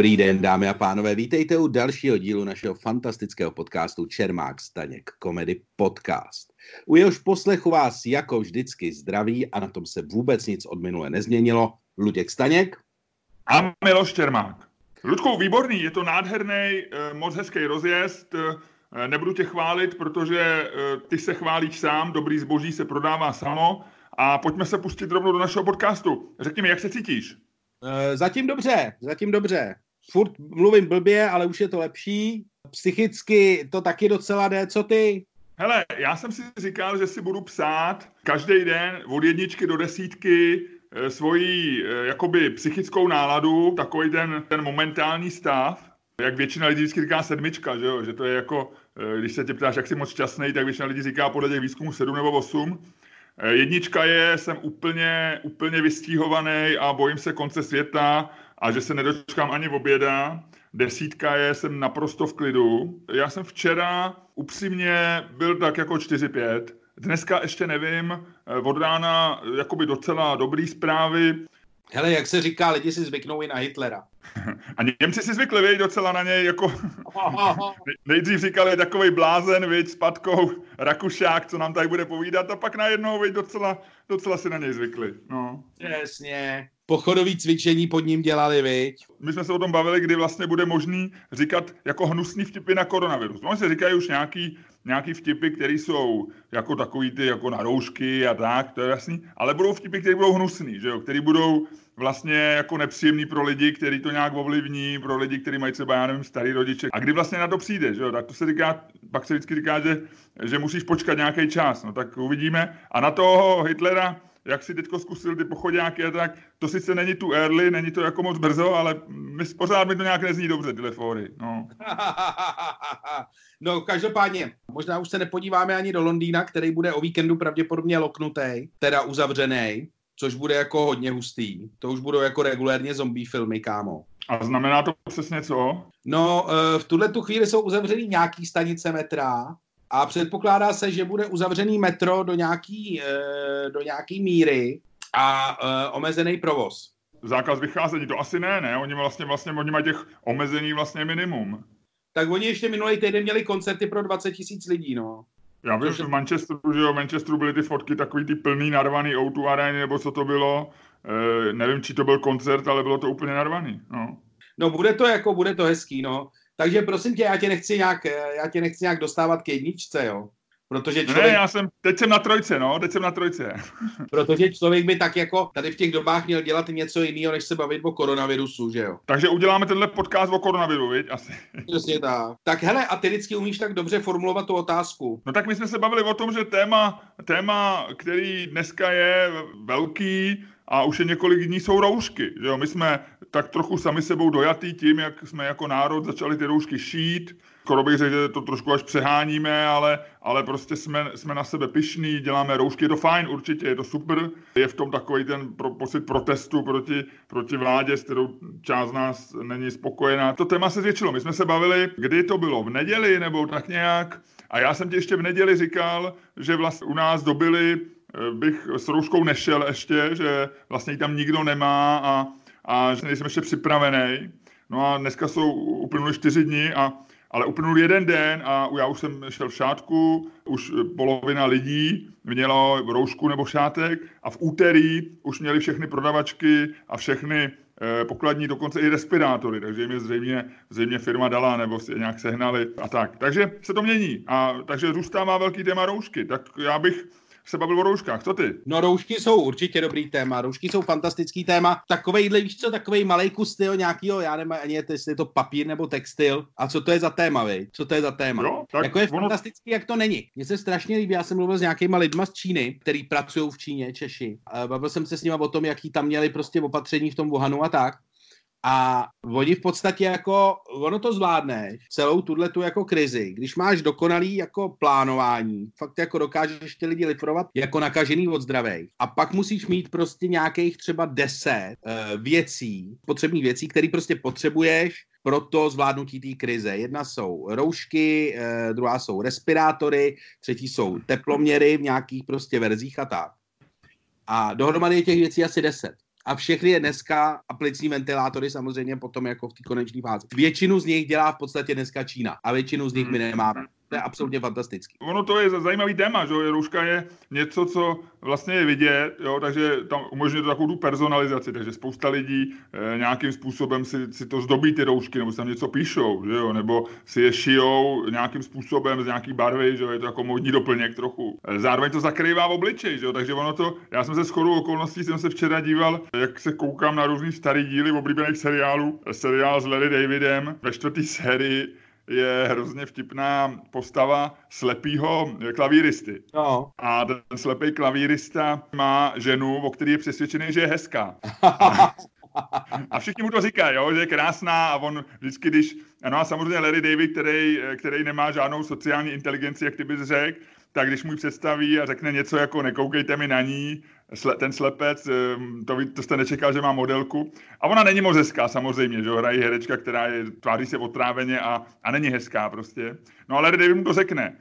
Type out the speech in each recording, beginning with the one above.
Dobrý den, dámy a pánové, vítejte u dalšího dílu našeho fantastického podcastu Čermák Staněk Comedy Podcast. U jehož poslechu vás jako vždycky zdraví a na tom se vůbec nic od minule nezměnilo. Luděk Staněk. A Miloš Čermák. Ludku, výborný, je to nádherný, eh, moc hezký rozjezd. Eh, nebudu tě chválit, protože eh, ty se chválíš sám, dobrý zboží se prodává samo. A pojďme se pustit rovnou do našeho podcastu. Řekni mi, jak se cítíš? Zatím dobře, zatím dobře. Furt mluvím blbě, ale už je to lepší. Psychicky to taky docela jde. Co ty? Hele, já jsem si říkal, že si budu psát každý den od jedničky do desítky Eh, svoji eh, jakoby psychickou náladu, takový ten, ten momentální stav, jak většina lidí vždycky říká sedmička, že, jo? že to je jako, eh, když se tě ptáš, jak jsi moc šťastný, tak většina lidí říká podle těch výzkumů sedm nebo osm. Jednička je, jsem úplně, úplně vystíhovaný a bojím se konce světa a že se nedočkám ani v oběda. Desítka je, jsem naprosto v klidu. Já jsem včera upřímně byl tak jako 4-5 Dneska ještě nevím, eh, od rána jakoby docela dobrý zprávy. Hele, jak se říká, lidi si zvyknou i na Hitlera. A Němci si zvykli, viď, docela na něj, jako nejdřív říkali takový blázen, viď, s patkou, Rakušák, co nám tady bude povídat, a pak najednou, viď, docela, docela si na něj zvykli, no. Jasně, pochodový cvičení pod ním dělali, viď? My jsme se o tom bavili, kdy vlastně bude možný říkat jako hnusný vtipy na koronavirus. Oni se říkají už nějaký, nějaký vtipy, které jsou jako takový ty jako na roušky a tak, to je jasný, ale budou vtipy, které budou hnusný, že jo, které budou vlastně jako nepříjemný pro lidi, kteří to nějak ovlivní, pro lidi, kteří mají třeba, já nevím, starý rodiče. A kdy vlastně na to přijde, že jo? tak to se říká, pak se vždycky říká, že, že musíš počkat nějaký čas, no tak uvidíme. A na toho Hitlera, jak si teďko zkusil ty pochodáky a tak, to sice není tu early, není to jako moc brzo, ale my, pořád mi to nějak nezní dobře, tyhle fóry. No. no, každopádně, možná už se nepodíváme ani do Londýna, který bude o víkendu pravděpodobně loknutý, teda uzavřený, což bude jako hodně hustý. To už budou jako regulérně zombie filmy, kámo. A znamená to přesně co? No, eh, v tuhle tu chvíli jsou uzavřený nějaký stanice metra, a předpokládá se, že bude uzavřený metro do nějaký, eh, do nějaký míry a eh, omezený provoz. Zákaz vycházení, to asi ne, ne? Oni vlastně, vlastně oni mají těch omezení vlastně minimum. Tak oni ještě minulý týden měli koncerty pro 20 tisíc lidí, no. Já vím, že v Manchesteru, že jo, v Manchesteru byly ty fotky takový ty plný, narvaný O2 arény, nebo co to bylo. E, nevím, či to byl koncert, ale bylo to úplně narvaný, no. No bude to jako, bude to hezký, no. Takže prosím tě, já tě nechci nějak, já tě nechci nějak dostávat k jedničce, jo. Protože člověk... Ne, já jsem, teď jsem na trojce, no, teď jsem na trojce. protože člověk by tak jako tady v těch dobách měl dělat něco jiného, než se bavit o koronavirusu, že jo. Takže uděláme tenhle podcast o koronaviru, viď, asi. Přesně tak. Tak hele, a ty vždycky umíš tak dobře formulovat tu otázku. No tak my jsme se bavili o tom, že téma, téma, který dneska je velký, a už je několik dní jsou roušky. Jo? My jsme tak trochu sami sebou dojatý tím, jak jsme jako národ začali ty roušky šít. Skoro bych řekl, že to trošku až přeháníme, ale, ale prostě jsme, jsme na sebe pišní, děláme roušky, je to fajn, určitě, je to super. Je v tom takový ten pro, pocit protestu proti, proti vládě, s kterou část nás není spokojená. To téma se zvětšilo. My jsme se bavili, kdy to bylo, v neděli nebo tak nějak. A já jsem ti ještě v neděli říkal, že vlastně u nás dobili Eh, bych s rouškou nešel ještě, že vlastně ji tam nikdo nemá a, a že nejsem ještě připravený. No a dneska jsou uplynuly čtyři dny, a, ale uplynul jeden den a já už jsem šel v šátku, už polovina lidí měla roušku nebo šátek a v úterý už měli všechny prodavačky a všechny eh, pokladní, dokonce i respirátory, takže jim je zřejmě, zřejmě firma dala nebo si nějak sehnali a tak. Takže se to mění a takže zůstává velký téma roušky. Tak já bych se bavil o rouškách, co ty? No roušky jsou určitě dobrý téma, roušky jsou fantastický téma. Takovejhle, víš co, takovej malej kus tyho nějakýho, já nevím ani jestli je to papír nebo textil. A co to je za téma, vej? Co to je za téma? Jo, tak jako je ono... fantastický, jak to není. Mně se strašně líbí, já jsem mluvil s nějakýma lidma z Číny, který pracují v Číně, Češi. Bavil jsem se s nimi o tom, jaký tam měli prostě opatření v tom Wuhanu a tak. A oni v podstatě jako, ono to zvládneš, celou tuhle tu jako krizi, když máš dokonalý jako plánování, fakt jako dokážeš ty lidi liprovat jako nakažený od zdravej. A pak musíš mít prostě nějakých třeba deset uh, věcí, potřebných věcí, které prostě potřebuješ pro to zvládnutí té krize. Jedna jsou roušky, uh, druhá jsou respirátory, třetí jsou teploměry v nějakých prostě verzích a tak. A dohromady je těch věcí asi deset. A všechny je dneska a plicní ventilátory samozřejmě potom jako v té konečné fázi. Většinu z nich dělá v podstatě dneska Čína a většinu z nich my nemáme. To je absolutně fantastický. Ono to je zajímavý téma, že rouška je něco, co vlastně je vidět, jo, takže tam umožňuje to takovou tu personalizaci, takže spousta lidí e, nějakým způsobem si, si to zdobí ty roušky, nebo si tam něco píšou, že jo, nebo si je šijou nějakým způsobem z nějaký barvy, že jo, je to jako modní doplněk trochu. E, zároveň to zakrývá v obličej, že jo, takže ono to, já jsem se shodou okolností, jsem se včera díval, jak se koukám na různý starý díly oblíbených seriálů, seriál s Larry Davidem ve čtvrtý sérii, je hrozně vtipná postava slepýho klavíristy. No. A ten slepý klavírista má ženu, o který je přesvědčený, že je hezká. A, všichni mu to říkají, jo, že je krásná a on vždycky, když... No a samozřejmě Larry David, který, který nemá žádnou sociální inteligenci, jak ty bys řekl, tak když mu představí a řekne něco jako nekoukejte mi na ní, ten slepec, ehm, to, to jste nečekal, že má modelku. A ona není moc hezká samozřejmě, že hrají herečka, která je, tváří se otráveně a, a není hezká prostě. No ale Larry David mu to řekne.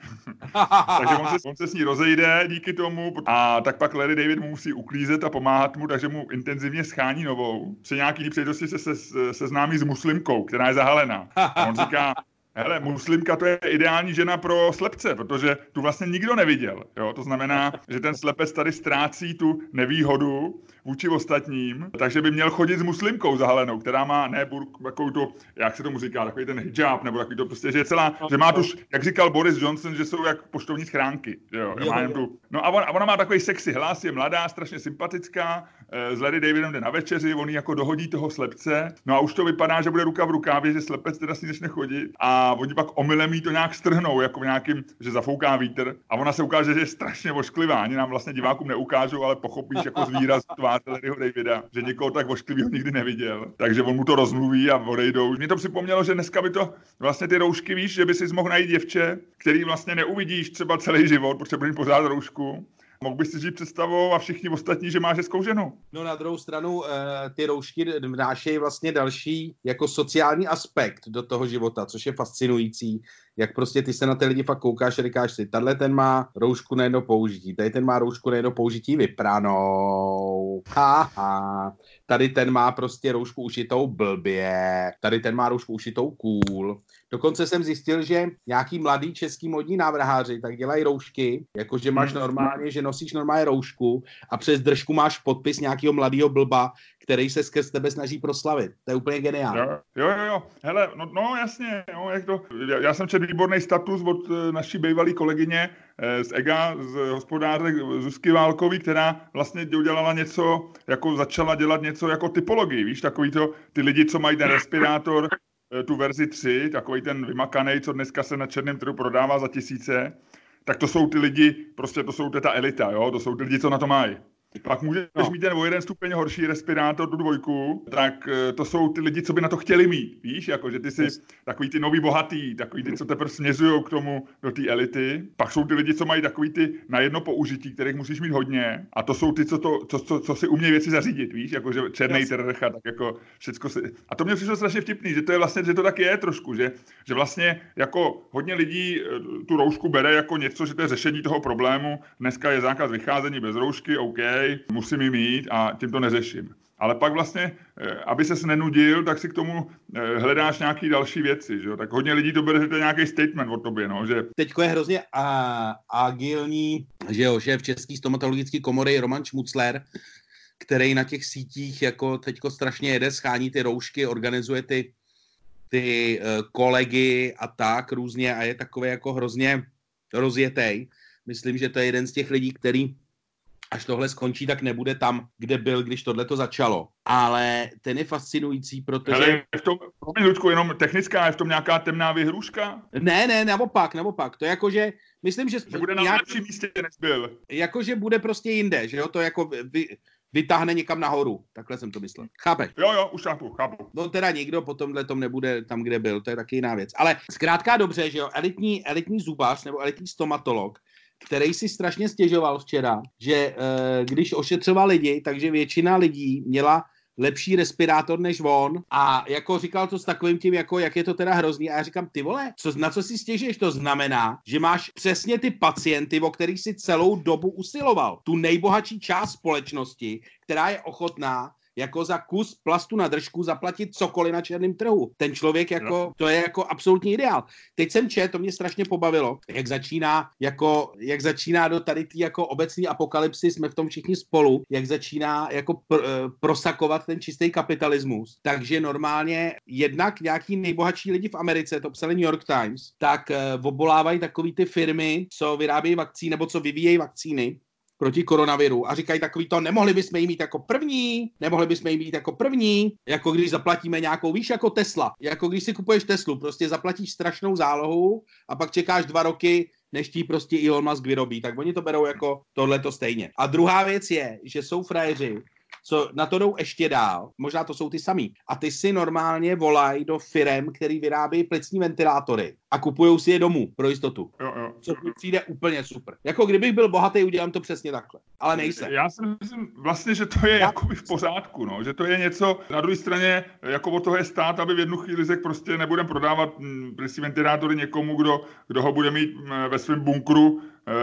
takže on se, on se s ní rozejde díky tomu a tak pak Larry David mu musí uklízet a pomáhat mu, takže mu intenzivně schání novou. Při nějaký příležitosti se, se, se seznámí s muslimkou, která je zahalená. A on říká, Hele, muslimka to je ideální žena pro slepce, protože tu vlastně nikdo neviděl. Jo? To znamená, že ten slepec tady ztrácí tu nevýhodu vůči ostatním, takže by měl chodit s muslimkou zahalenou, která má ne burk, takovou to, jak se tomu říká, takový ten hijab, nebo takový to prostě, že je celá, že má tu, jak říkal Boris Johnson, že jsou jak poštovní schránky. Jo? Jo, má tu, no a, on, a ona má takový sexy hlas, je mladá, strašně sympatická, s Larry Davidem jde na večeři, on jako dohodí toho slepce, no a už to vypadá, že bude ruka v rukávě, že slepec teda si začne chodit a oni pak omylem jí to nějak strhnou, jako nějakým, že zafouká vítr a ona se ukáže, že je strašně ošklivá. Ani nám vlastně divákům neukážou, ale pochopíš jako z výrazu tváře Larryho Davida, že někoho tak ošklivého nikdy neviděl. Takže on mu to rozmluví a odejdou. Mně to připomnělo, že dneska by to vlastně ty roušky víš, že by si mohl najít děvče, který vlastně neuvidíš třeba celý život, protože pořád roušku Mohl bys si říct představu a všichni ostatní, že máš hezkou ženu. No na druhou stranu e, ty roušky vnášejí vlastně další jako sociální aspekt do toho života, což je fascinující, jak prostě ty se na ty lidi fakt koukáš a říkáš si, tenhle ten má roušku na jedno použití, tady ten má roušku na jedno použití vypranou, haha, tady ten má prostě roušku ušitou blbě, tady ten má roušku ušitou cool. Dokonce jsem zjistil, že nějaký mladý český modní návrháři tak dělají roušky, jakože máš hmm. normálně, že nosíš normálně roušku a přes držku máš podpis nějakého mladého blba, který se skrz tebe snaží proslavit. To je úplně geniální. Jo, jo, jo. Hele, no, no jasně, jo, jak to, já, já jsem četl výborný status od uh, naší bývalé kolegyně uh, z EGA, z hospodáře Zuzky Válkový, která vlastně udělala něco, jako začala dělat něco jako typologii, víš, takový to, ty lidi, co mají ten respirátor, tu verzi 3, takový ten vymakaný, co dneska se na černém trhu prodává za tisíce, tak to jsou ty lidi, prostě to jsou ta elita, jo, to jsou ty lidi, co na to mají. Pak můžeš no. mít ten o jeden stupeň horší respirátor, tu dvojku, tak eh, to jsou ty lidi, co by na to chtěli mít, víš, jako že ty jsi yes. takový ty nový bohatý, takový ty, co teprve směřují k tomu do té elity. Pak jsou ty lidi, co mají takový ty na jedno použití, kterých musíš mít hodně. A to jsou ty, co, to, co, co, co si umějí věci zařídit, víš, jako že černý yes. trh a tak jako všecko si... A to mě přišlo strašně vtipný, že to je vlastně, že to tak je trošku, že, že vlastně jako hodně lidí eh, tu roušku bere jako něco, že to je řešení toho problému. Dneska je zákaz vycházení bez roušky, OK, musím ji mít a tím to neřeším. Ale pak vlastně, eh, aby ses nenudil, tak si k tomu eh, hledáš nějaké další věci. Že? Tak hodně lidí to bere, že to je nějaký statement o tobě. No, že... Teďko je hrozně a, agilní, že jo, šéf České stomatologické komory Roman Šmucler, který na těch sítích jako teďko strašně jede, schání ty roušky, organizuje ty, ty uh, kolegy a tak různě a je takový jako hrozně rozjetej. Myslím, že to je jeden z těch lidí, který až tohle skončí, tak nebude tam, kde byl, když tohle to začalo. Ale ten je fascinující, protože... Ale je v tom, Ludku, jenom technická, je v tom nějaká temná vyhruška? Ne, ne, naopak, naopak. To je jako, že myslím, že... Že bude na nějak, lepším místě, než byl. Jakože bude prostě jinde, že jo, to jako vy, vytáhne někam nahoru. Takhle jsem to myslel. Chápeš? Jo, jo, už chápu, chápu. No teda nikdo po tomhle tom nebude tam, kde byl, to je taky jiná věc. Ale zkrátka dobře, že jo, elitní, elitní zubař nebo elitní stomatolog který si strašně stěžoval včera, že e, když ošetřoval lidi, takže většina lidí měla lepší respirátor než on a jako říkal to s takovým tím, jako jak je to teda hrozný a já říkám, ty vole, co, na co si stěžuješ, to znamená, že máš přesně ty pacienty, o kterých si celou dobu usiloval. Tu nejbohatší část společnosti, která je ochotná jako za kus plastu na držku zaplatit cokoliv na černém trhu. Ten člověk jako, no. to je jako absolutní ideál. Teď jsem čet, to mě strašně pobavilo, jak začíná jako, jak začíná do tady té jako obecní apokalypsy, jsme v tom všichni spolu, jak začíná jako pr, eh, prosakovat ten čistý kapitalismus. Takže normálně jednak nějaký nejbohatší lidi v Americe, to psali New York Times, tak uh, obolávají takový ty firmy, co vyrábějí vakcíny nebo co vyvíjejí vakcíny proti koronaviru. A říkají takový to, nemohli bychom jí mít jako první, nemohli bychom jí mít jako první, jako když zaplatíme nějakou, víš, jako Tesla, jako když si kupuješ Teslu, prostě zaplatíš strašnou zálohu a pak čekáš dva roky, než ti prostě Elon Musk vyrobí, tak oni to berou jako tohle to stejně. A druhá věc je, že jsou frajeři, co na to jdou ještě dál, možná to jsou ty samý. A ty si normálně volají do firem, který vyrábí plicní ventilátory a kupují si je domů pro jistotu. Jo, jo. Co mi přijde úplně super. Jako kdybych byl bohatý, udělám to přesně takhle. Ale nejsem. Já si myslím vlastně, že to je jakoby v pořádku, no. že to je něco, na druhé straně, jako od toho je stát, aby v jednu chvíli řekl, prostě nebudem prodávat mm, plicní ventilátory někomu, kdo, kdo ho bude mít mm, ve svém bunkru,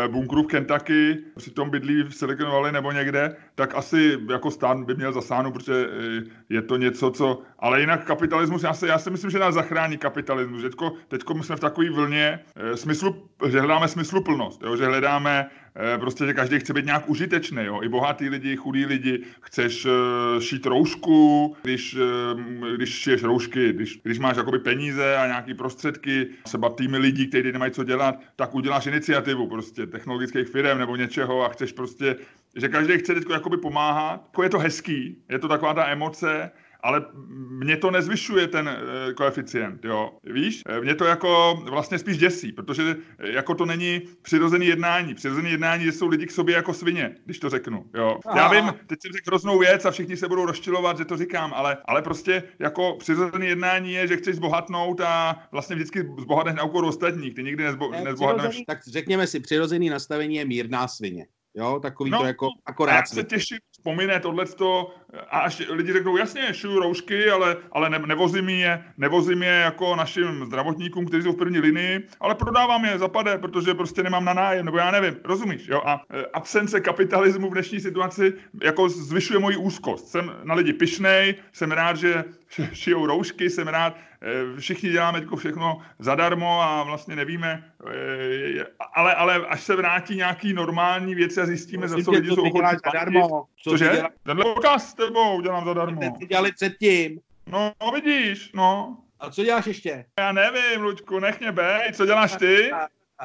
bunkru v Kentucky, přitom bydlí v Silicon Valley nebo někde, tak asi jako stát by měl zasáhnout, protože eh, je to něco, co... Ale jinak kapitalismus, já si, já si myslím, že nás zachrání kapitalismus. Teďko, teďko jsme v takové vlně eh, smyslu, že hledáme smysluplnost, jo? že hledáme Eh, prostě, že každý chce být nějak užitečný, jo? i bohatý lidi, chudí lidi, chceš uh, šít roušku, když, uh, když šiješ roušky, když, když máš jakoby peníze a nějaký prostředky, třeba týmy lidí, kteří nemají co dělat, tak uděláš iniciativu prostě technologických firm nebo něčeho a chceš prostě, že každý chce teď jakoby pomáhat, jako je to hezký, je to taková ta emoce, ale mě to nezvyšuje ten e, koeficient, jo. Víš, eh, mě to jako vlastně spíš děsí, protože eh, jako to není přirozený jednání. Přirozený jednání že jsou lidi k sobě jako svině, když to řeknu, jo. Já vím, teď jsem řekl hroznou věc a všichni se budou rozčilovat, že to říkám, ale, ale prostě jako přirozený jednání je, že chceš zbohatnout a vlastně vždycky zbohatneš na úkor ostatních, ty nikdy nezbo, ne, nezbohatneš. Tak řekněme si, přirozený nastavení je mírná svině. Jo, takový no, to jako akorát. Já se těším, vzpomíne tohleto a až lidi řeknou, jasně, šuju roušky, ale, ale ne, nevozím, je, nevozím je jako našim zdravotníkům, kteří jsou v první linii, ale prodávám je zapade, protože prostě nemám na nájem, nebo já nevím, rozumíš, jo? A e, absence kapitalismu v dnešní situaci jako zvyšuje moji úzkost. Jsem na lidi pišnej, jsem rád, že šijou roušky, jsem rád, e, všichni děláme jako všechno zadarmo a vlastně nevíme, e, ale, ale až se vrátí nějaký normální věci a zjistíme, za co lidi jsou ochotní zadarmo. Cože? Tenhle podcast tebou dělám zadarmo. Ten ty dělali předtím. No, no, vidíš, no. A co děláš ještě? Já nevím, Luďku, nech mě bej. Co děláš ty?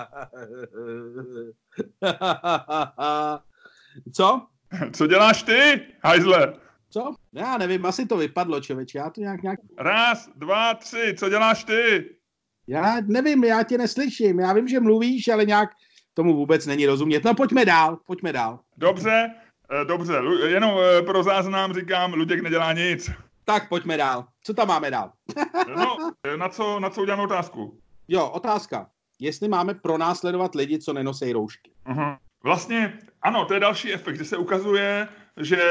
co? Co děláš ty, hajzle? Co? Já nevím, asi to vypadlo, člověče. Já to nějak nějak... Raz, dva, tři, co děláš ty? Já nevím, já tě neslyším. Já vím, že mluvíš, ale nějak tomu vůbec není rozumět. No pojďme dál, pojďme dál. Dobře, dobře, jenom eh, pro záznam říkám, Luděk nedělá nic. Tak pojďme dál. Co tam máme dál? no, na co, na co uděláme otázku? Jo, otázka. Jestli máme pronásledovat lidi, co nenosí roušky. Uh-huh. Vlastně, ano, to je další efekt, že se ukazuje, že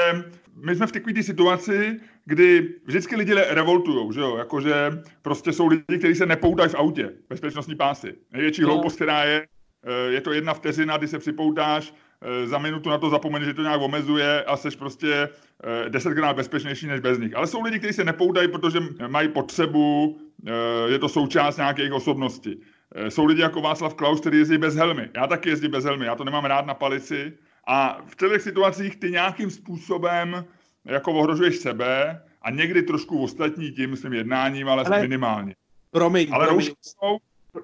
my jsme v takové situaci, kdy vždycky lidi revoltují, že jo, jakože prostě jsou lidi, kteří se nepoutají v autě, bezpečnostní pásy. Největší no. hloupost, která je, eh, je to jedna vteřina, kdy se připoutáš, eh, za minutu na to zapomeneš, že to nějak omezuje a seš prostě eh, desetkrát bezpečnější než bez nich. Ale jsou lidi, kteří se nepoutají, protože mají potřebu, je to součást nějaké osobnosti. Jsou lidi jako Václav Klaus, který jezdí bez helmy. Já taky jezdím bez helmy, já to nemám rád na palici. A v těch situacích ty nějakým způsobem jako ohrožuješ sebe a někdy trošku ostatní tím svým jednáním, ale, ale minimálně. Promiň, ale promiň. Roušky, jsou,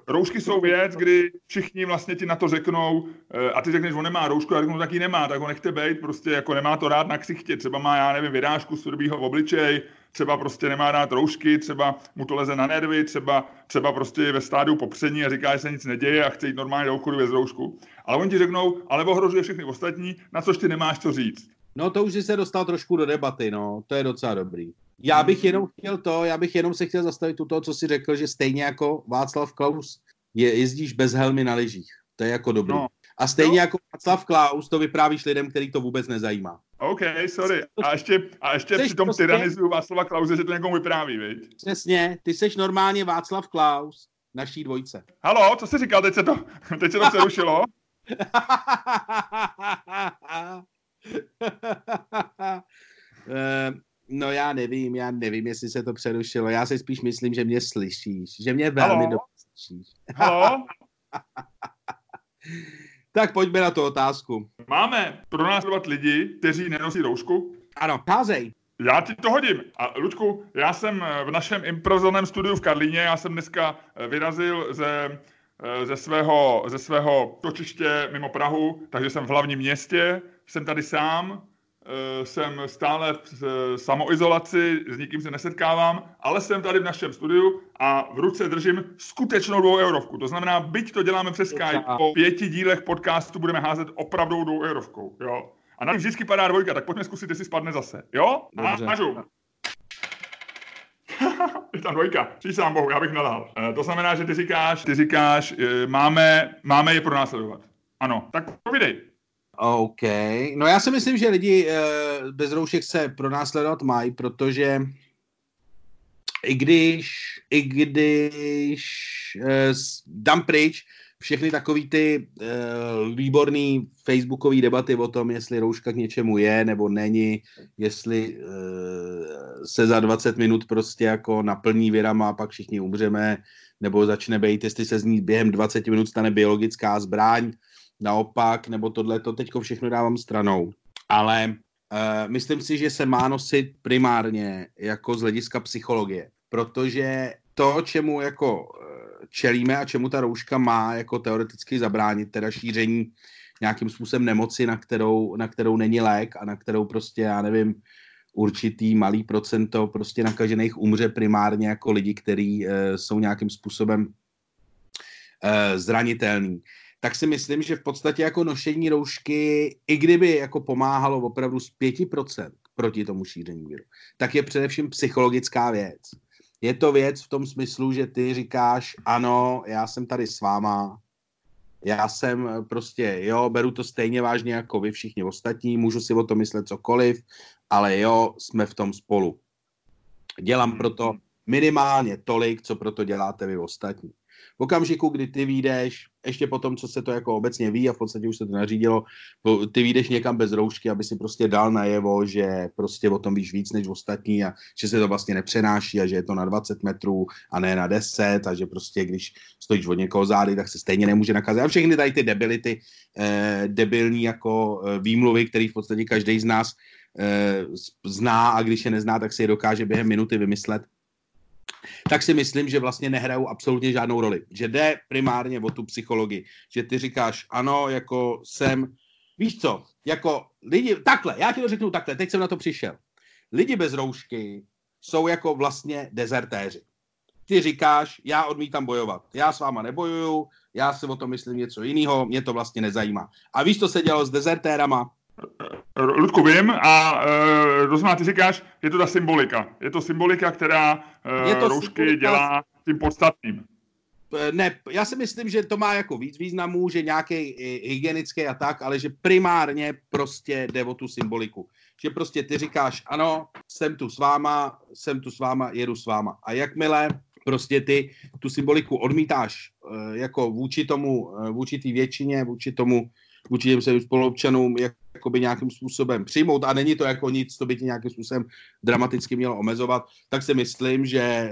roušky jsou věc, kdy všichni vlastně ti na to řeknou eh, a ty řekneš, on nemá roušku, a řeknu, taky nemá, tak ho nechte být, prostě jako nemá to rád na ksichtě, třeba má, já nevím, vyrážku sudobího v obličej, třeba prostě nemá rád roušky, třeba mu to leze na nervy, třeba, třeba prostě je ve stádiu popření a říká, že se nic neděje a chce jít normálně do obchodu bez roušku. Ale oni ti řeknou, ale ohrožuje všechny ostatní, na což ty nemáš co říct. No to už jsi se dostal trošku do debaty, no, to je docela dobrý. Já bych jenom chtěl to, já bych jenom se chtěl zastavit u toho, co jsi řekl, že stejně jako Václav Klaus je, jezdíš bez helmy na lyžích. To je jako dobrý. No. A stejně no. jako Václav Klaus to vyprávíš lidem, který to vůbec nezajímá. OK, sorry. A ještě, a ještě při tom prostě... tyranizu Václava Klause, že to někomu vypráví, viď? Přesně, ty seš normálně Václav Klaus, naší dvojce. Halo, co jsi říkal, teď se to, teď se to přerušilo? Eh, No já nevím, já nevím, jestli se to přerušilo. Já si spíš myslím, že mě slyšíš. Že mě velmi dobře slyšíš. Halo? tak pojďme na tu otázku. Máme pro nás lidi, kteří nenosí roušku? Ano, házej. Já ti to hodím. A Lučku, já jsem v našem improvizovaném studiu v Karlíně, já jsem dneska vyrazil ze, ze, svého, ze svého točiště mimo Prahu, takže jsem v hlavním městě, jsem tady sám, Eh, jsem stále v eh, samoizolaci, s nikým se nesetkávám, ale jsem tady v našem studiu a v ruce držím skutečnou dvou eurovku. To znamená, byť to děláme přes Skype, po pěti dílech podcastu budeme házet opravdu dvou eurovkou. Jo? A na vždycky padá dvojka, tak pojďme zkusit, jestli spadne zase. Jo? A mažu. je tam dvojka. Přísám bohu, já bych nadal. E, to znamená, že ty říkáš, ty říkáš, máme, máme je pronásledovat. Ano, tak povídej. OK. No já si myslím, že lidi uh, bez roušek se pronásledovat mají, protože i když, i když uh, dám pryč všechny takový ty uh, výborný facebookové debaty o tom, jestli rouška k něčemu je nebo není, jestli uh, se za 20 minut prostě jako naplní věrama a pak všichni umřeme, nebo začne být, jestli se z ní během 20 minut stane biologická zbraň, naopak, nebo tohle to teď všechno dávám stranou. Ale uh, myslím si, že se má nosit primárně jako z hlediska psychologie, protože to, čemu jako eh, čelíme a čemu ta rouška má jako teoreticky zabránit, teda šíření nějakým způsobem nemoci, na kterou, na kterou není lék a na kterou prostě, já nevím, určitý malý procento prostě nakažených umře primárně jako lidi, kteří uh, jsou nějakým způsobem uh, zranitelní tak si myslím, že v podstatě jako nošení roušky, i kdyby jako pomáhalo opravdu z 5% proti tomu šíření viru, tak je především psychologická věc. Je to věc v tom smyslu, že ty říkáš, ano, já jsem tady s váma, já jsem prostě, jo, beru to stejně vážně jako vy všichni ostatní, můžu si o to myslet cokoliv, ale jo, jsme v tom spolu. Dělám proto minimálně tolik, co proto děláte vy ostatní v okamžiku, kdy ty výjdeš, ještě po tom, co se to jako obecně ví a v podstatě už se to nařídilo, ty výjdeš někam bez roušky, aby si prostě dal najevo, že prostě o tom víš víc než ostatní a že se to vlastně nepřenáší a že je to na 20 metrů a ne na 10 a že prostě když stojíš od někoho zády, tak se stejně nemůže nakazit. A všechny tady ty debility, eh, debilní jako eh, výmluvy, který v podstatě každý z nás eh, zná a když je nezná, tak si je dokáže během minuty vymyslet tak si myslím, že vlastně nehrajou absolutně žádnou roli. Že jde primárně o tu psychologii. Že ty říkáš, ano, jako jsem, víš co, jako lidi, takhle, já ti to řeknu takhle, teď jsem na to přišel. Lidi bez roušky jsou jako vlastně dezertéři. Ty říkáš, já odmítám bojovat. Já s váma nebojuju, já si o tom myslím něco jiného, mě to vlastně nezajímá. A víš, co se dělo s dezertérama? Ludku, vím a e, znamená, ty říkáš, je to ta symbolika. Je to symbolika, která e, je to roušky symbolika... dělá tím podstatným. E, ne, já si myslím, že to má jako víc významů, že nějaký hygienický a tak, ale že primárně prostě jde o tu symboliku. Že prostě ty říkáš, ano, jsem tu s váma, jsem tu s váma, jedu s váma. A jakmile prostě ty tu symboliku odmítáš jako vůči tomu, vůči té většině, vůči tomu vůči svým spoluobčanům jak, jakoby nějakým způsobem přijmout a není to jako nic, co by ti nějakým způsobem dramaticky mělo omezovat, tak si myslím, že e,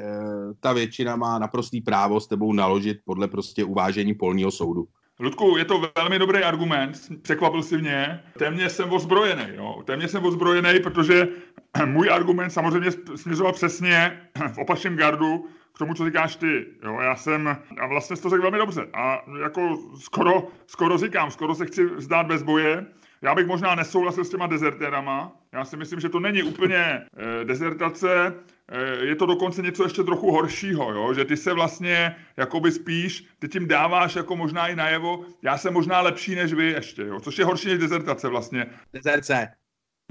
ta většina má naprostý právo s tebou naložit podle prostě uvážení polního soudu. Ludku, je to velmi dobrý argument, překvapil si mě. Téměř jsem ozbrojený, jo. Téměř jsem ozbrojený, protože můj argument samozřejmě směřoval přesně v opačném gardu k tomu, co říkáš ty. Jo, já jsem, a vlastně jsi to řekl velmi dobře. A jako skoro, skoro říkám, skoro se chci vzdát bez boje. Já bych možná nesouhlasil s těma dezertérama. Já si myslím, že to není úplně e, dezertace, e, je to dokonce něco ještě trochu horšího, jo? že ty se vlastně jakoby spíš, ty tím dáváš jako možná i najevo, já jsem možná lepší než vy ještě, jo? což je horší než dezertace vlastně. Dezerce.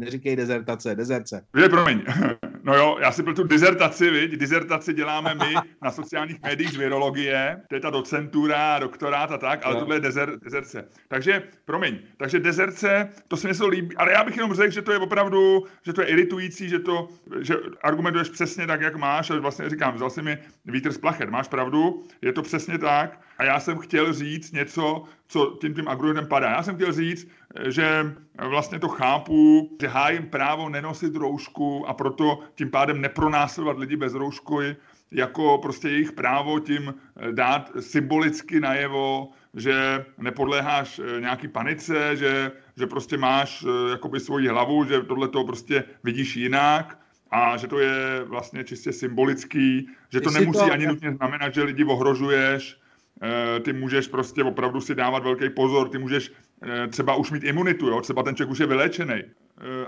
Neříkej dezertace, dezerce. Je, promiň. No jo, já si byl tu dizertaci, viď? Dizertaci děláme my na sociálních médiích z virologie, to je ta docentura, doktorát a tak, ale no. tohle je dezer, dezerce. Takže, promiň, takže dezerce, to se mi se líbí, ale já bych jenom řekl, že to je opravdu, že to je iritující, že to, že argumentuješ přesně tak, jak máš, a vlastně říkám, vzal si mi vítr z plachet, máš pravdu, je to přesně tak, a já jsem chtěl říct něco, co tím tím argumentem padá. Já jsem chtěl říct, že vlastně to chápu, že hájím právo nenosit roušku a proto tím pádem nepronásilovat lidi bez roušky, jako prostě jejich právo tím dát symbolicky najevo, že nepodléháš eh, nějaký panice, že, že prostě máš eh, jakoby svoji hlavu, že tohle to prostě vidíš jinak a že to je vlastně čistě symbolický, že to nemusí to... ani nutně znamenat, že lidi ohrožuješ, eh, ty můžeš prostě opravdu si dávat velký pozor, ty můžeš třeba už mít imunitu, jo? třeba ten člověk už je vyléčený,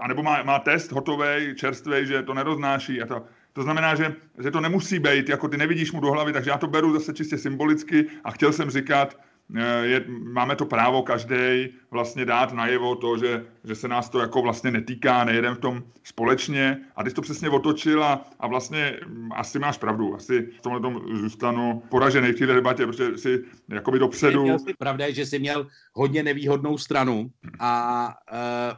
anebo má, má test hotový, čerstvý, že to neroznáší a to, to znamená, že, že to nemusí být, jako ty nevidíš mu do hlavy, takže já to beru zase čistě symbolicky a chtěl jsem říkat, Eh, je, máme to právo každý vlastně dát najevo to, že, že se nás to jako vlastně netýká, nejedem v tom společně. A ty jsi to přesně otočil a, a vlastně mm, asi máš pravdu, asi v tomhle tom zůstanu poražený v této debatě, protože si jakoby dopředu... Pravda je, že jsi měl hodně nevýhodnou stranu a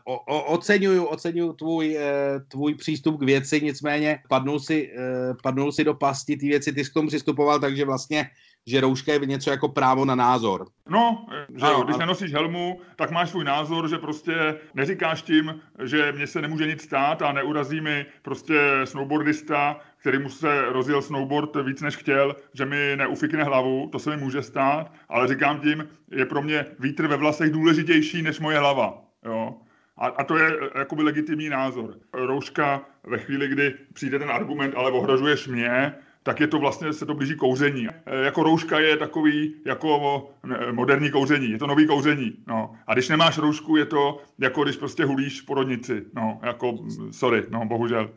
uh, o, oceňuju, oceňuju tvůj, uh, tvůj přístup k věci, nicméně padnul si, uh, padnul si do pasti ty věci, ty jsi k tomu přistupoval, takže vlastně že rouška je něco jako právo na názor. No, že ano, jo, když nenosíš helmu, tak máš svůj názor, že prostě neříkáš tím, že mě se nemůže nic stát a neurazí mi prostě snowboardista, který mu se rozjel snowboard víc než chtěl, že mi neufikne hlavu, to se mi může stát, ale říkám tím, je pro mě vítr ve vlasech důležitější než moje hlava. Jo? A, a to je jakoby legitimní názor. Rouška ve chvíli, kdy přijde ten argument, ale ohrožuješ mě, tak je to vlastně, se to blíží kouření. E, jako rouška je takový jako moderní kouření, je to nový kouření. No. A když nemáš roušku, je to jako když prostě hulíš porodnici. No, jako, sorry, no, bohužel.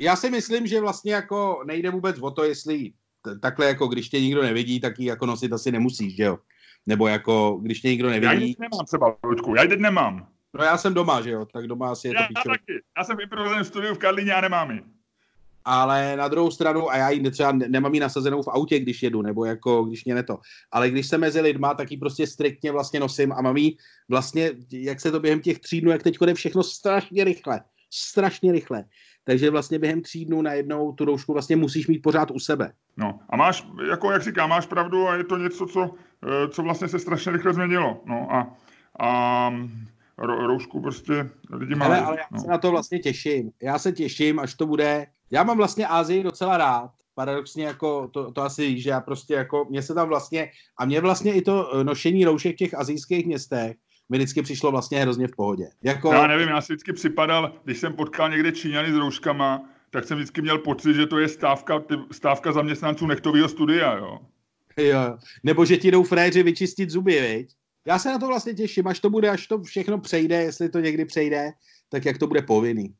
Já si myslím, že vlastně jako nejde vůbec o to, jestli takhle jako když tě nikdo nevidí, tak ji jako nosit asi nemusíš, že jo? Nebo jako když tě nikdo nevidí. Já teď nemám třeba roušku, já ji teď nemám. No já jsem doma, že jo, tak doma asi je já, to Já taky, já jsem v studiu v Karlíně a nemám ji ale na druhou stranu, a já ji třeba nemám ji nasazenou v autě, když jedu, nebo jako když mě to. Ale když jsem mezi lidma, tak ji prostě striktně vlastně nosím a mám ji vlastně, jak se to během těch tří dnů, jak teď jde všechno strašně rychle. Strašně rychle. Takže vlastně během tří dnů najednou tu roušku vlastně musíš mít pořád u sebe. No a máš, jako jak říkám, máš pravdu a je to něco, co, eh, co vlastně se strašně rychle změnilo. No a, a roušku prostě lidi mají. Ale, ale já no. se na to vlastně těším. Já se těším, až to bude já mám vlastně Ázii docela rád, paradoxně jako, to, to asi víš, že já prostě jako, mě se tam vlastně, a mě vlastně i to nošení roušek v těch azijských městech, mi vždycky přišlo vlastně hrozně v pohodě. Jako... Já nevím, já si vždycky připadal, když jsem potkal někde Číňany s rouškama, tak jsem vždycky měl pocit, že to je stávka, stávka zaměstnanců nechtového studia, jo. Jo, nebo že ti jdou fréři vyčistit zuby, viď? Já se na to vlastně těším, až to bude, až to všechno přejde, jestli to někdy přejde, tak jak to bude povinný.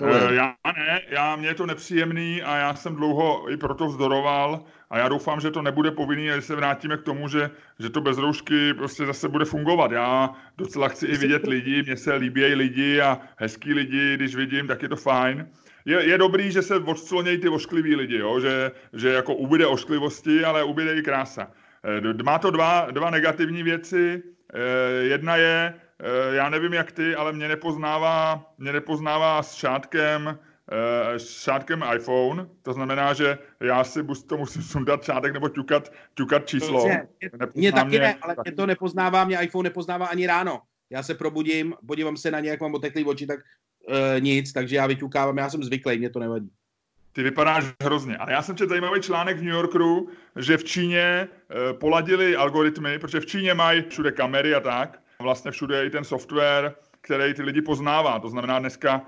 Uh, já ne, já, mě je to nepříjemný a já jsem dlouho i proto vzdoroval a já doufám, že to nebude povinný a že se vrátíme k tomu, že, že to bez roušky prostě zase bude fungovat. Já docela chci i vidět lidi, mně se líbí lidi a hezký lidi, když vidím, tak je to fajn. Je, je dobrý, že se odsklonějí ty oškliví lidi, jo? Že, že jako ubyde ošklivosti, ale ubyde i krása. Eh, má to dva, dva negativní věci. Eh, jedna je, Eh, já nevím jak ty, ale mě nepoznává, mě nepoznává s šátkem, eh, s šátkem iPhone, to znamená, že já si buď to musím sundat šátek nebo ťukat, ťukat číslo. Mě, mě taky mě, ne, ale taky. mě to nepoznává, mě iPhone nepoznává ani ráno. Já se probudím, podívám se na ně, jak mám oteklý oči, tak uh, nic, takže já vyťukávám, já jsem zvyklý, mě to nevadí. Ty vypadáš hrozně. A já jsem četl zajímavý článek v New Yorku, že v Číně uh, poladili algoritmy, protože v Číně mají všude kamery a tak, vlastně všude je i ten software, který ty lidi poznává. To znamená dneska,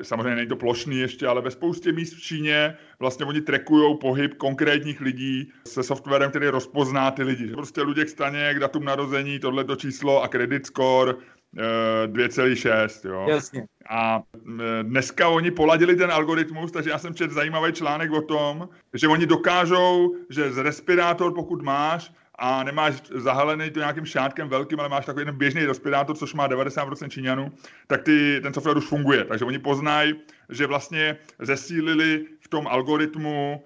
e, samozřejmě není to plošný ještě, ale ve spoustě míst v Číně vlastně oni trekují pohyb konkrétních lidí se softwarem, který rozpozná ty lidi. Prostě Luděk Staněk, datum narození, tohleto číslo a credit score, 2,6. Eh, jo. Jasně. A eh, dneska oni poladili ten algoritmus, takže já jsem četl zajímavý článek o tom, že oni dokážou, že z respirátor, pokud máš, a nemáš zahalený to nějakým šátkem velkým, ale máš takový ten běžný respirátor, což má 90% Číňanů, tak ty, ten software už funguje. Takže oni poznají, že vlastně zesílili v tom algoritmu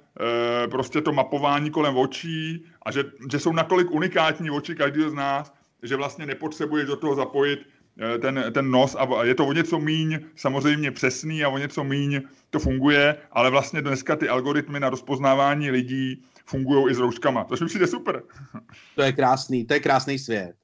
e, prostě to mapování kolem očí a že, že jsou natolik unikátní oči každého z nás, že vlastně nepotřebuješ do toho zapojit eh, ten, ten nos a je to o něco míň samozřejmě přesný a o něco míň to funguje, ale vlastně dneska ty algoritmy na rozpoznávání lidí fungují i s rouškama, To mi přijde super. To je krásný, to je krásný svět.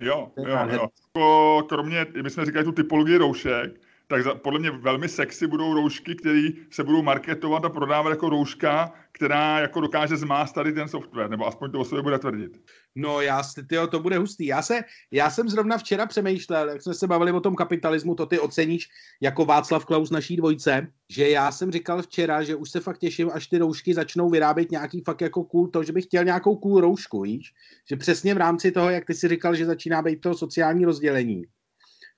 Jo, jo, jo. Jako, kromě, my jsme říkali tu typologii roušek, tak za, podle mě velmi sexy budou roušky, které se budou marketovat a prodávat jako rouška, která jako dokáže zmást tady ten software, nebo aspoň to o sobě bude tvrdit. No já, tyjo, to bude hustý. Já, se, já jsem zrovna včera přemýšlel, jak jsme se bavili o tom kapitalismu, to ty oceníš jako Václav Klaus naší dvojce, že já jsem říkal včera, že už se fakt těším, až ty roušky začnou vyrábět nějaký fakt jako cool, to, že bych chtěl nějakou cool roušku, víš? Že přesně v rámci toho, jak ty si říkal, že začíná být to sociální rozdělení,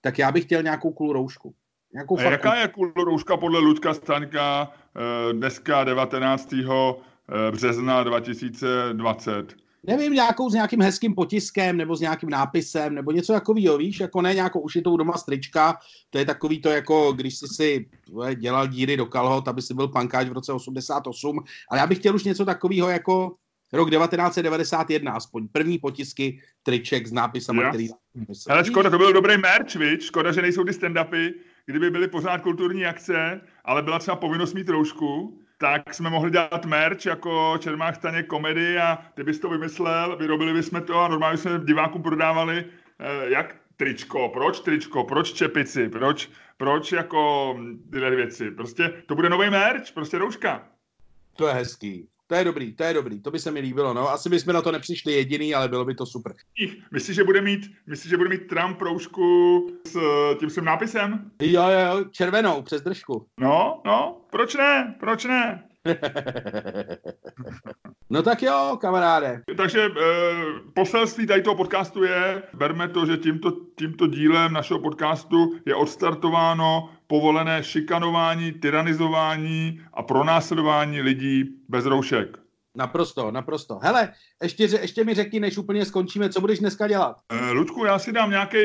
tak já bych chtěl nějakou cool roušku. Nějakou fakt... Jaká je cool rouška podle Ludka Staňka eh, dneska 19. Eh, března 2020? nevím, nějakou s nějakým hezkým potiskem nebo s nějakým nápisem nebo něco takového, víš, jako ne nějakou ušitou doma strička, to je takový to jako, když jsi si dělal díry do kalhot, aby si byl pankáč v roce 88, ale já bych chtěl už něco takového jako rok 1991, aspoň první potisky triček s nápisem, yes. který... Ale škoda, to byl dobrý merch, víš? Škoda, že nejsou ty stand-upy, kdyby byly pořád kulturní akce, ale byla třeba povinnost mít roušku, tak jsme mohli dělat merch jako Čermák staně komedy a ty bys to vymyslel, vyrobili bychom to a normálně jsme divákům prodávali eh, jak tričko, proč tričko, proč čepici, proč, proč jako tyhle věci. Prostě to bude nový merch, prostě rouška. To je hezký. To je dobrý, to je dobrý, to by se mi líbilo, no. Asi bychom na to nepřišli jediný, ale bylo by to super. Myslíš, že bude mít, myslíš, že bude mít Trump roušku s tím svým nápisem? Jo, jo, červenou, přes držku. No, no, proč ne, proč ne? no tak jo, kamaráde. Takže e, poselství tady toho podcastu je, berme to, že tímto, tímto dílem našeho podcastu je odstartováno povolené šikanování, tyranizování a pronásledování lidí bez roušek. Naprosto, naprosto. Hele, ještě, ještě mi řekni, než úplně skončíme, co budeš dneska dělat? E, Ludku, já si dám nějaký,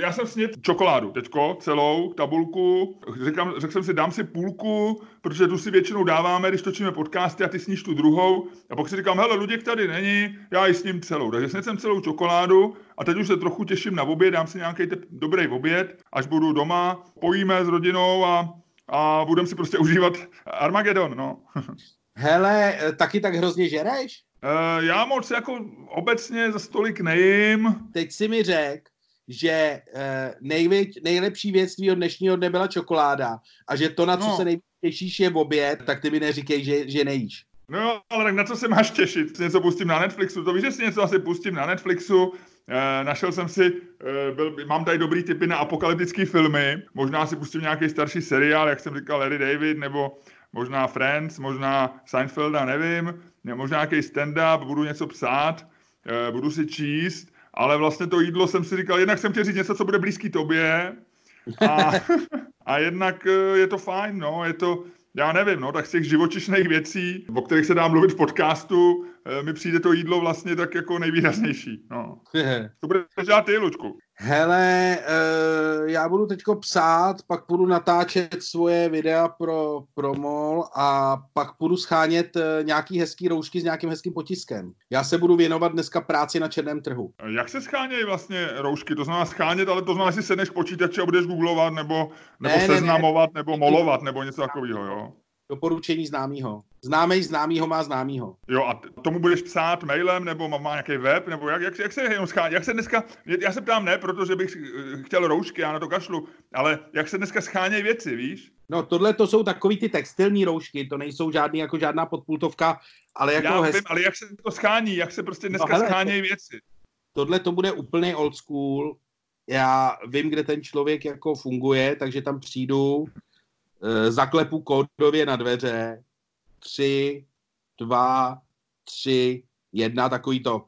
já jsem snět čokoládu teďko, celou tabulku. Říkám, řekl jsem si, dám si půlku, protože tu si většinou dáváme, když točíme podcasty a ty sníš tu druhou. A pak si říkám, hele, Luděk tady není, já ji sním celou. Takže snět jsem celou čokoládu a teď už se trochu těším na oběd, dám si nějaký dobrý oběd, až budu doma, pojíme s rodinou a, a budeme si prostě užívat Armagedon, no. Hele, eh, taky tak hrozně žereš? Uh, já moc jako obecně za stolik nejím. Teď si mi řek, že uh, nejvěť, nejlepší věc tvýho dnešního dne byla čokoláda a že to, na co no. se nejvíc těšíš, je v oběd, tak ty mi neříkej, že, že nejíš. No, ale tak na co se máš těšit? Si něco pustím na Netflixu, to víš, že si něco asi pustím na Netflixu. E, našel jsem si, e, byl, mám tady dobrý typy na apokalyptické filmy, možná si pustím nějaký starší seriál, jak jsem říkal, Larry David, nebo možná Friends, možná Seinfelda, nevím, možná nějaký stand-up, budu něco psát, eh, budu si číst, ale vlastně to jídlo jsem si říkal, jednak jsem chtěl říct něco, co bude blízký tobě a, a jednak eh, je to fajn, no, je to, já nevím, no, tak z těch živočišných věcí, o kterých se dá mluvit v podcastu, eh, mi přijde to jídlo vlastně tak jako nejvýraznější, no. to bude dělat ty, Lučku. Hele, uh, já budu teďko psát, pak budu natáčet svoje videa pro, pro MOL a pak budu schánět uh, nějaký hezký roušky s nějakým hezkým potiskem. Já se budu věnovat dneska práci na černém trhu. Jak se schánějí vlastně roušky? To znamená schánět, ale to znamená, že si sedneš k počítači a budeš googlovat, nebo, nebo ne, seznamovat, ne, ne. nebo molovat, nebo něco takového, jo? Doporučení známýho. Známý známýho má známýho. Jo, a tomu budeš psát mailem, nebo má nějaký web, nebo jak, jak, jak se jenom schání, jak se dneska, já se ptám ne, protože bych eh, chtěl roušky, já na to kašlu, ale jak se dneska schánějí věci, víš? No tohle to jsou takový ty textilní roušky, to nejsou žádný jako žádná podpultovka, ale jako Já hez... vím, ale jak se to schání, jak se prostě dneska no, schánějí věci? Tohle to bude úplný old school, já vím, kde ten člověk jako funguje, takže tam přijdu, Eh, zaklepu kódově na dveře, tři, dva, tři, jedna, takový to.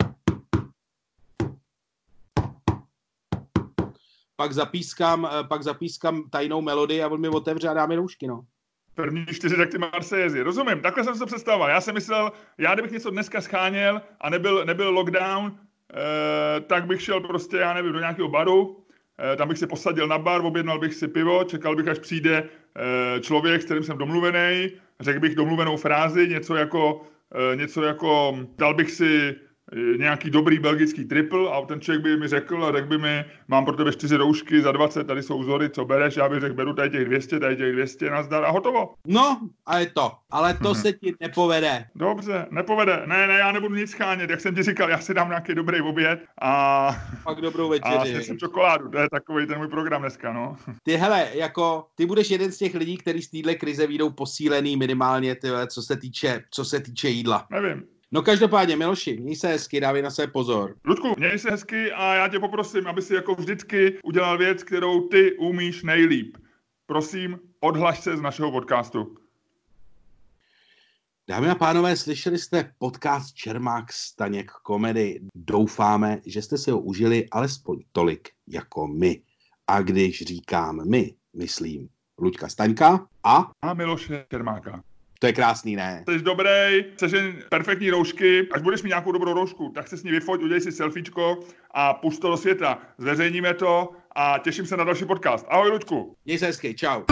Pak zapískám, eh, pak zapískám tajnou melodii a on mi otevře a dá mi roušky, no. První čtyři takty Marsejezi. Rozumím, takhle jsem se představoval. Já jsem myslel, já kdybych něco dneska scháněl a nebyl, nebyl lockdown, eh, tak bych šel prostě, já nevím, do nějakého baru, eh, tam bych si posadil na bar, objednal bych si pivo, čekal bych, až přijde Eh, člověk, s kterým jsem domluvený, řekl bych domluvenou frázi, něco jako, eh, něco jako dal bych si nějaký dobrý belgický triple a ten člověk by mi řekl a řekl by mi, mám pro tebe čtyři roušky za 20, tady jsou vzory, co bereš, já bych řekl, beru tady těch 200, tady těch 200, nazdar a hotovo. No, a je to. Ale to mm-hmm. se ti nepovede. Dobře, nepovede. Ne, ne, já nebudu nic schánět, jak jsem ti říkal, já si dám nějaký dobrý oběd a... Pak dobrou večeři. A jsem čokoládu, to je takový ten můj program dneska, no. Ty hele, jako, ty budeš jeden z těch lidí, kteří z téhle krize výjdou posílený minimálně, ty, co se týče, co se týče jídla. Nevím. No každopádně, Miloši, měj se hezky, dávej na sebe pozor. Ludku, měj se hezky a já tě poprosím, aby si jako vždycky udělal věc, kterou ty umíš nejlíp. Prosím, odhlaš se z našeho podcastu. Dámy a pánové, slyšeli jste podcast Čermák Staněk komedy. Doufáme, že jste si ho užili alespoň tolik jako my. A když říkám my, myslím Luďka Staňka a... A Miloše Čermáka. To je krásný, ne? Jsi dobrý, jen perfektní roušky. Až budeš mít nějakou dobrou roušku, tak se s ní vyfoť, udělej si selfiečko a pust to do světa. Zveřejníme to a těším se na další podcast. Ahoj, Luďku. Měj se hezky, čau.